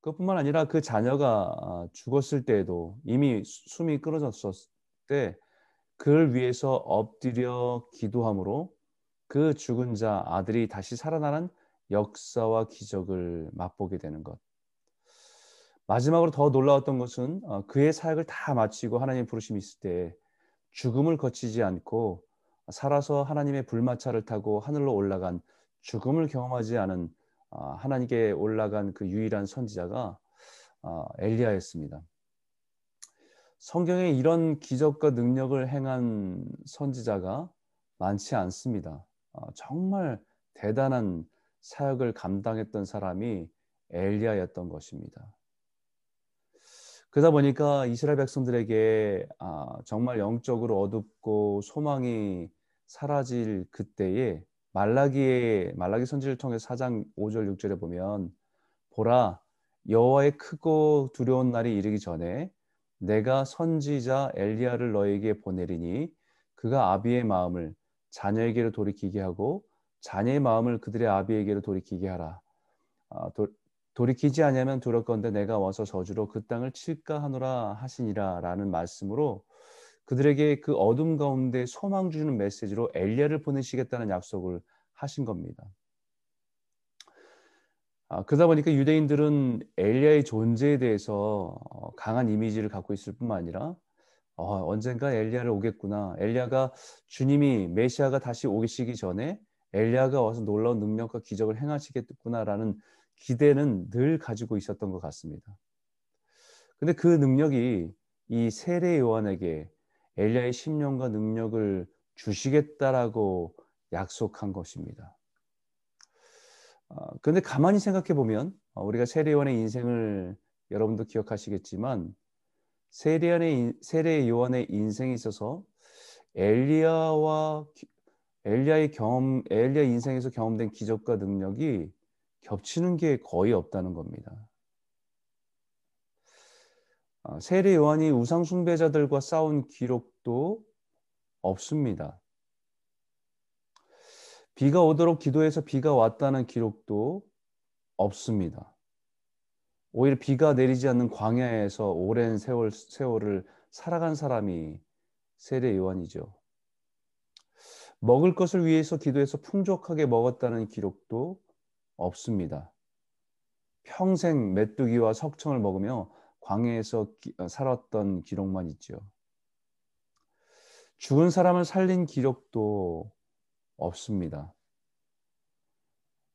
그뿐만 아니라 그 자녀가 아, 죽었을 때에도 이미 숨이 끊어졌을 때 그를 위해서 엎드려 기도함으로 그 죽은 자 아들이 다시 살아나는 역사와 기적을 맛보게 되는 것. 마지막으로 더 놀라웠던 것은 어, 그의 사역을 다 마치고 하나님 부르심이 있을 때 죽음을 거치지 않고 살아서 하나님의 불마차를 타고 하늘로 올라간 죽음을 경험하지 않은 아, 하나님께 올라간 그 유일한 선지자가 아, 엘리야였습니다. 성경에 이런 기적과 능력을 행한 선지자가 많지 않습니다. 아, 정말 대단한 사역을 감당했던 사람이 엘리야였던 것입니다. 그러다 보니까 이스라엘 백성들에게 정말 영적으로 어둡고 소망이 사라질 그때에 말라기의 말라기 선지를 통해 4장 5절 6절에 보면 보라 여호와의 크고 두려운 날이 이르기 전에 내가 선지자 엘리야를 너에게 보내리니 그가 아비의 마음을 자녀에게로 돌이키게 하고 자녀의 마음을 그들의 아비에게로 돌이키게 하라. 아, 도, 돌이키지 않으면 두렵건대 내가 와서 저주로 그 땅을 칠까 하노라 하시니라라는 말씀으로 그들에게 그 어둠 가운데 소망 주는 메시지로 엘리야를 보내시겠다는 약속을 하신 겁니다. 아, 그러다 보니까 유대인들은 엘리야의 존재에 대해서 어, 강한 이미지를 갖고 있을 뿐만 아니라 어, 언젠가 엘리야를 오겠구나. 엘리야가 주님이 메시아가 다시 오시기 전에 엘리야가 와서 놀라운 능력과 기적을 행하시겠구나라는 기대는 늘 가지고 있었던 것 같습니다. 근데 그 능력이 이 세례 요한에게 엘리야의 심령과 능력을 주시겠다라고 약속한 것입니다. 그런데 어, 가만히 생각해 보면 어, 우리가 세례요한의 인생을 여러분도 기억하시겠지만 세례요한의 세례 요한의 인생에 있어서 엘리야와 엘리야의 경험 엘리야 인생에서 경험된 기적과 능력이 겹치는 게 거의 없다는 겁니다. 어, 세례 요한이 우상 숭배자들과 싸운 기록 도 없습니다. 비가 오도록 기도해서 비가 왔다는 기록도 없습니다. 오히려 비가 내리지 않는 광야에서 오랜 세월, 세월을 살아간 사람이 세례 요한이죠. 먹을 것을 위해서 기도해서 풍족하게 먹었다는 기록도 없습니다. 평생 메뚜기와 석청을 먹으며 광해에서 어, 살았던 기록만 있죠. 죽은 사람을 살린 기록도 없습니다.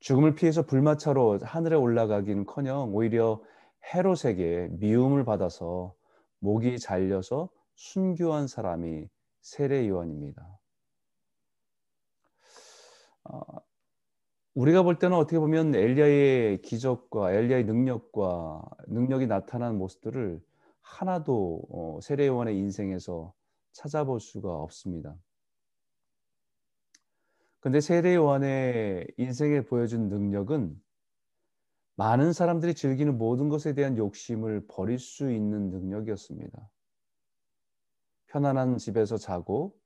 죽음을 피해서 불마차로 하늘에 올라가기는커녕 오히려 헤롯에게 미움을 받아서 목이 잘려서 순교한 사람이 세례 요한입니다. 어, 우리가 볼 때는 어떻게 보면 엘리야의 기적과 엘리야의 능력과 능력이 나타난 모습들을 하나도 어, 세례 요한의 인생에서 찾아볼 수가 없습니다. 근데 세례 요한의 인생에 보여준 능력은 많은 사람들이 즐기는 모든 것에 대한 욕심을 버릴 수 있는 능력이었습니다. 편안한 집에서 자고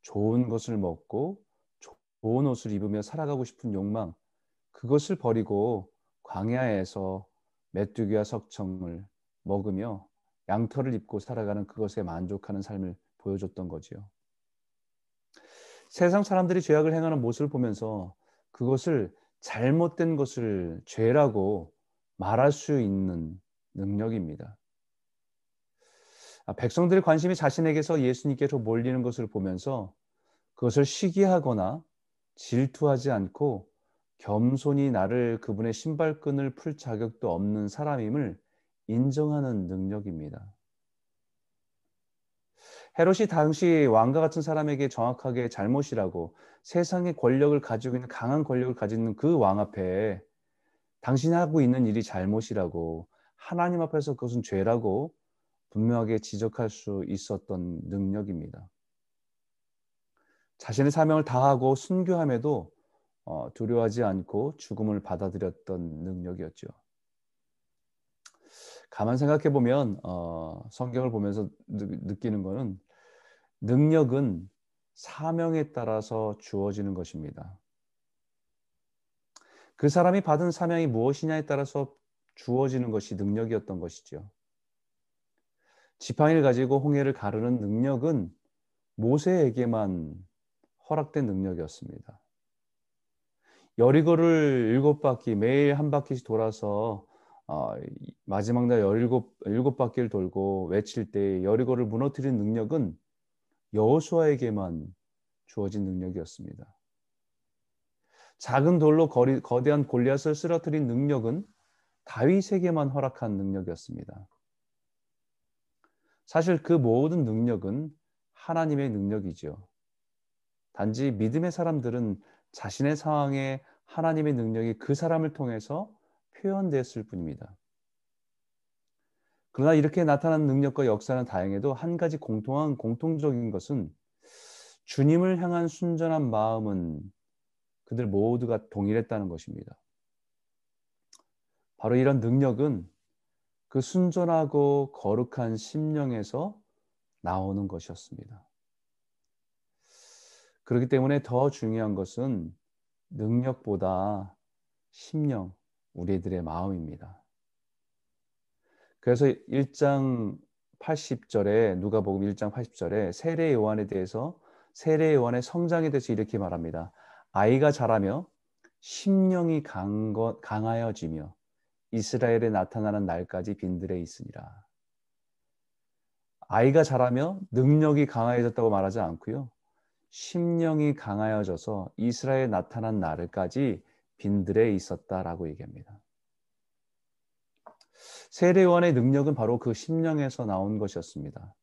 좋은 것을 먹고 좋은 옷을 입으며 살아가고 싶은 욕망, 그것을 버리고 광야에서 메뚜기와 석청을 먹으며 양털을 입고 살아가는 그것에 만족하는 삶을 보여줬던 거지요. 세상 사람들이 죄악을 행하는 모습을 보면서 그것을 잘못된 것을 죄라고 말할 수 있는 능력입니다. 아, 백성들의 관심이 자신에게서 예수님께로 몰리는 것을 보면서 그것을 시기하거나 질투하지 않고 겸손히 나를 그분의 신발끈을 풀 자격도 없는 사람임을 인정하는 능력입니다. 헤롯이 당시 왕과 같은 사람에게 정확하게 잘못이라고 세상의 권력을 가지고 있는 강한 권력을 가지는 그 왕 앞에 당신이 하고 있는 일이 잘못이라고 하나님 앞에서 그것은 죄라고 분명하게 지적할 수 있었던 능력입니다. 자신의 사명을 다하고 순교함에도 어, 두려워하지 않고 죽음을 받아들였던 능력이었죠. 가만 생각해 보면 어, 성경을 보면서 느, 끼는 것은 능력은 사명에 따라서 주어지는 것입니다. 그 사람이 받은 사명이 무엇이냐에 따라서 주어지는 것이 능력이었던 것이죠. 지팡이를 가지고 홍해를 가르는 능력은 모세에게만 허락된 능력이었습니다. 여리고를 일곱 바퀴 매일 한 바퀴씩 돌아서 어, 마지막 날 열일곱 일곱 바퀴를 돌고 외칠 때 여리고를 무너뜨린 능력은 여호수아에게만 주어진 능력이었습니다. 작은 돌로 거리, 거대한 골리앗을 쓰러뜨린 능력은 다윗에게만 허락한 능력이었습니다. 사실 그 모든 능력은 하나님의 능력이지요. 단지 믿음의 사람들은 자신의 상황에 하나님의 능력이 그 사람을 통해서 표현됐을 뿐입니다. 그러나 이렇게 나타난 능력과 역사는 다행해도 한 가지 공통한 공통적인 것은 주님을 향한 순전한 마음은 그들 모두가 동일했다는 것입니다. 바로 이런 능력은 그 순전하고 거룩한 심령에서 나오는 것이었습니다. 그렇기 때문에 더 중요한 것은 능력보다 심령, 우리들의 마음입니다. 그래서 1장 80절에 누가복음 1장 80절에 세례 요한에 대해서 세례 요한의 성장에 대해서 이렇게 말합니다. 아이가 자라며 심령이 강하여지며 이스라엘에 나타나는 날까지 빈들에 있으니라. 아이가 자라며 능력이 강해졌다고 말하지 않고요. 심령이 강하여져서 이스라엘에 나타난 날까지 빈들에 있었다라고 얘기합니다. 세례요한의 능력은 바로 그 심령에서 나온 것이었습니다.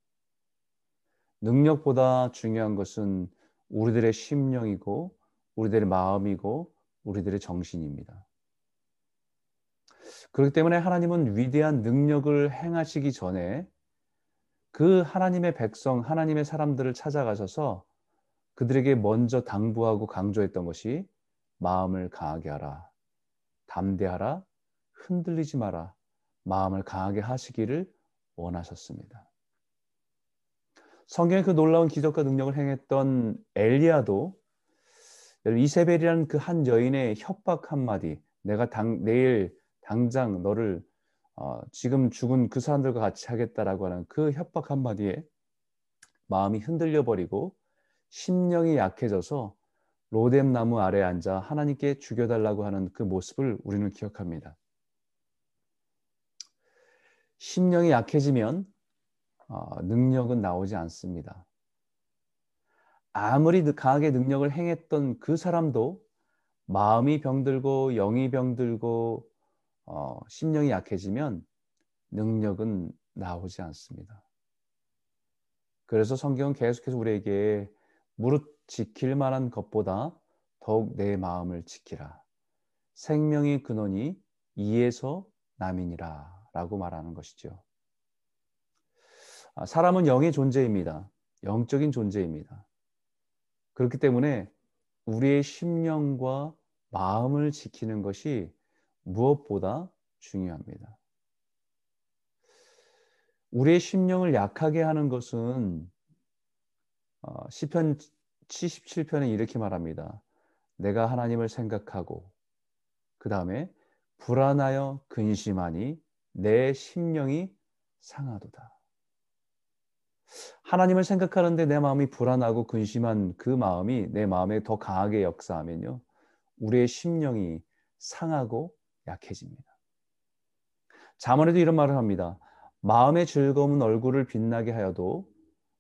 능력보다 중요한 것은 우리들의 심령이고 우리들의 마음이고 우리들의 정신입니다. 그렇기 때문에 하나님은 위대한 능력을 행하시기 전에 그 하나님의 백성, 하나님의 사람들을 찾아가셔서 그들에게 먼저 당부하고 강조했던 것이 마음을 강하게 하라. 담대하라. 흔들리지 마라. 마음을 강하게 하시기를 원하셨습니다. 성경에 그 놀라운 기적과 능력을 행했던 엘리야도 이세벨이라는 그 한 여인의 협박 한마디 내가 당, 내일 당장 너를 어, 지금 죽은 그 사람들과 같이 하겠다라고 하는 그 협박 한마디에 마음이 흔들려 버리고 심령이 약해져서 로뎀 나무 아래 앉아 하나님께 죽여달라고 하는 그 모습을 우리는 기억합니다. 심령이 약해지면 어, 능력은 나오지 않습니다. 아무리 강하게 능력을 행했던 그 사람도 마음이 병들고 영이 병들고 어, 심령이 약해지면 능력은 나오지 않습니다. 그래서 성경은 계속해서 우리에게 무릇 지킬 만한 것보다 더욱 내 마음을 지키라. 생명의 근원이 이에서 남이니라 라고 말하는 것이죠. 아, 사람은 영의 존재입니다. 영적인 존재입니다. 그렇기 때문에 우리의 심령과 마음을 지키는 것이 무엇보다 중요합니다. 우리의 심령을 약하게 하는 것은 어, 시편 77편에 이렇게 말합니다. 내가 하나님을 생각하고 그 다음에 불안하여 근심하니 내 심령이 상하도다. 하나님을 생각하는데 내 마음이 불안하고 근심한 그 마음이 내 마음에 더 강하게 역사하면요. 우리의 심령이 상하고 약해집니다. 자문에도 이런 말을 합니다. 마음의 즐거움은 얼굴을 빛나게 하여도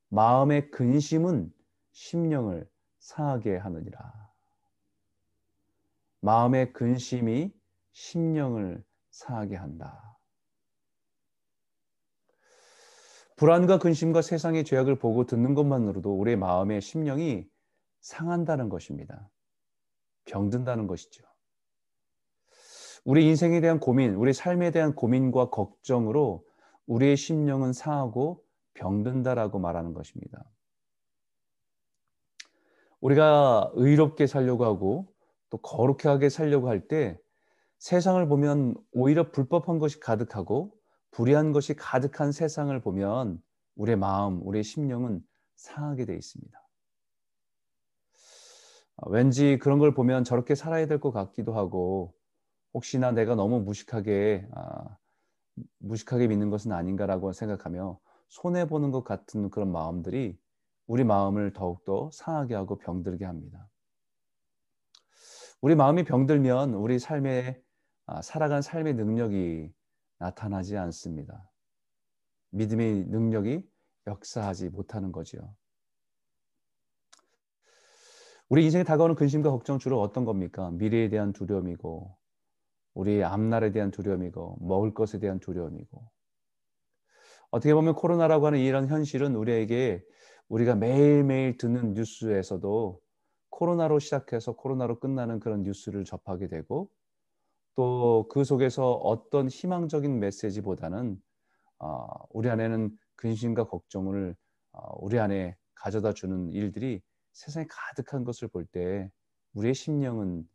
마음의 근심은 심령을 상하게 하느니라. 마음의 근심이 심령을 상하게 한다. 불안과 근심과 세상의 죄악을 보고 듣는 것만으로도 우리의 마음의 심령이 상한다는 것입니다. 병든다는 것이죠. 우리 인생에 대한 고민, 우리 삶에 대한 고민과 걱정으로 우리의 심령은 상하고 병든다라고 말하는 것입니다. 우리가 의롭게 살려고 하고 또 거룩하게 살려고 할 때 세상을 보면 오히려 불법한 것이 가득하고 불의한 것이 가득한 세상을 보면 우리의 마음, 우리의 심령은 상하게 돼 있습니다. 왠지 그런 걸 보면 저렇게 살아야 될 것 같기도 하고 혹시나 내가 너무 무식하게 아, 무식하게 믿는 것은 아닌가라고 생각하며 손해 보는 것 같은 그런 마음들이 우리 마음을 더욱더 상하게 하고 병들게 합니다. 우리 마음이 병들면 우리 삶에 아, 살아간 삶의 능력이 나타나지 않습니다. 믿음의 능력이 역사하지 못하는 거지요. 우리 인생에 다가오는 근심과 걱정 주로 어떤 겁니까? 미래에 대한 두려움이고 우리 앞날에 대한 두려움이고 먹을 것에 대한 두려움이고 어떻게 보면 코로나라고 하는 이런 현실은 우리에게 우리가 매일매일 듣는 뉴스에서도 코로나로 시작해서 코로나로 끝나는 그런 뉴스를 접하게 되고 또 그 속에서 어떤 희망적인 메시지보다는 어, 우리 안에는 근심과 걱정을 어, 우리 안에 가져다 주는 일들이 세상에 가득한 것을 볼 때 우리의 심령은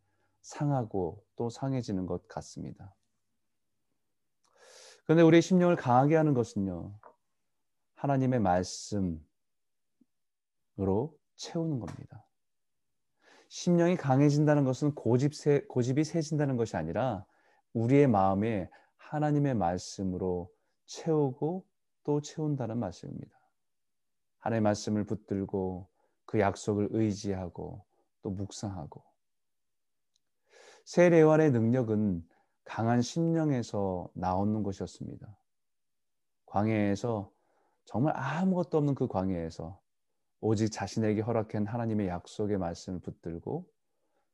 상하고 또 상해지는 것 같습니다. 그런데 우리의 심령을 강하게 하는 것은요, 하나님의 말씀으로 채우는 겁니다. 심령이 강해진다는 것은 고집 세, 고집이 세진다는 것이 아니라 우리의 마음에 하나님의 말씀으로 채우고 또 채운다는 말씀입니다. 하나님의 말씀을 붙들고 그 약속을 의지하고 또 묵상하고 새 레완의 능력은 강한 심령에서 나오는 것이었습니다. 광야에서 정말 아무것도 없는 그 광야에서 오직 자신에게 허락한 하나님의 약속의 말씀을 붙들고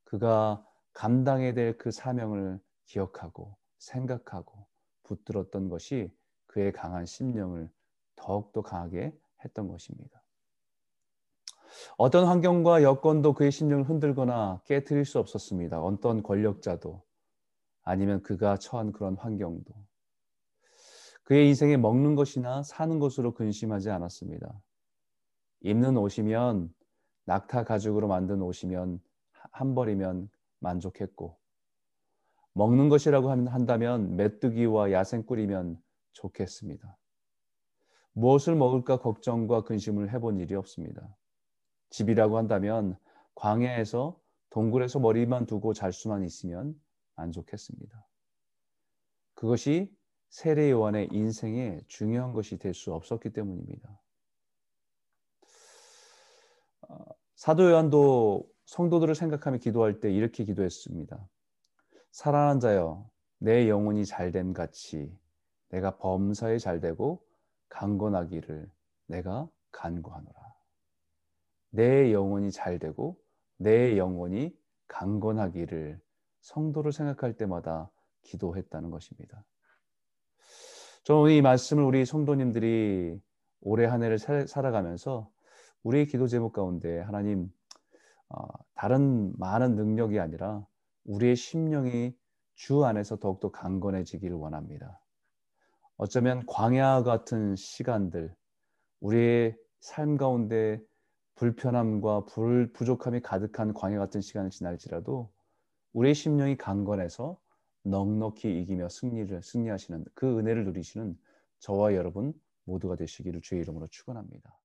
그가 감당해야 될 그 사명을 기억하고 생각하고 붙들었던 것이 그의 강한 심령을 더욱더 강하게 했던 것입니다. 어떤 환경과 여건도 그의 심령을 흔들거나 깨뜨릴 수 없었습니다. 어떤 권력자도 아니면 그가 처한 그런 환경도 그의 인생에 먹는 것이나 사는 것으로 근심하지 않았습니다. 입는 옷이면 낙타 가죽으로 만든 옷이면 한 벌이면 만족했고 먹는 것이라고 한다면 메뚜기와 야생꿀이면 좋겠습니다. 무엇을 먹을까 걱정과 근심을 해본 일이 없습니다. 집이라고 한다면 광야에서 동굴에서 머리만 두고 잘 수만 있으면 만족했습니다. 그것이 세례 요한의 인생에 중요한 것이 될 수 없었기 때문입니다. 어, 사도 요한도 성도들을 생각하며 기도할 때 이렇게 기도했습니다. 사랑하는 자여, 내 영혼이 잘됨 같이 내가 범사에 잘되고 강건하기를 내가 간구하노라. 내 영혼이 잘되고 내 영혼이 강건하기를 성도를 생각할 때마다 기도했다는 것입니다. 저는 이 말씀을 우리 성도님들이 올해 한 해를 살아가면서 우리의 기도 제목 가운데 하나님 어, 다른 많은 능력이 아니라 우리의 심령이 주 안에서 더욱더 강건해지기를 원합니다. 어쩌면 광야 같은 시간들, 우리의 삶 가운데 불편함과 불, 부족함이 가득한 광야 같은 시간을 지날지라도 우리의 심령이 강건해서 넉넉히 이기며 승리를 승리하시는 그 은혜를 누리시는 저와 여러분 모두가 되시기를 주의 이름으로 축원합니다.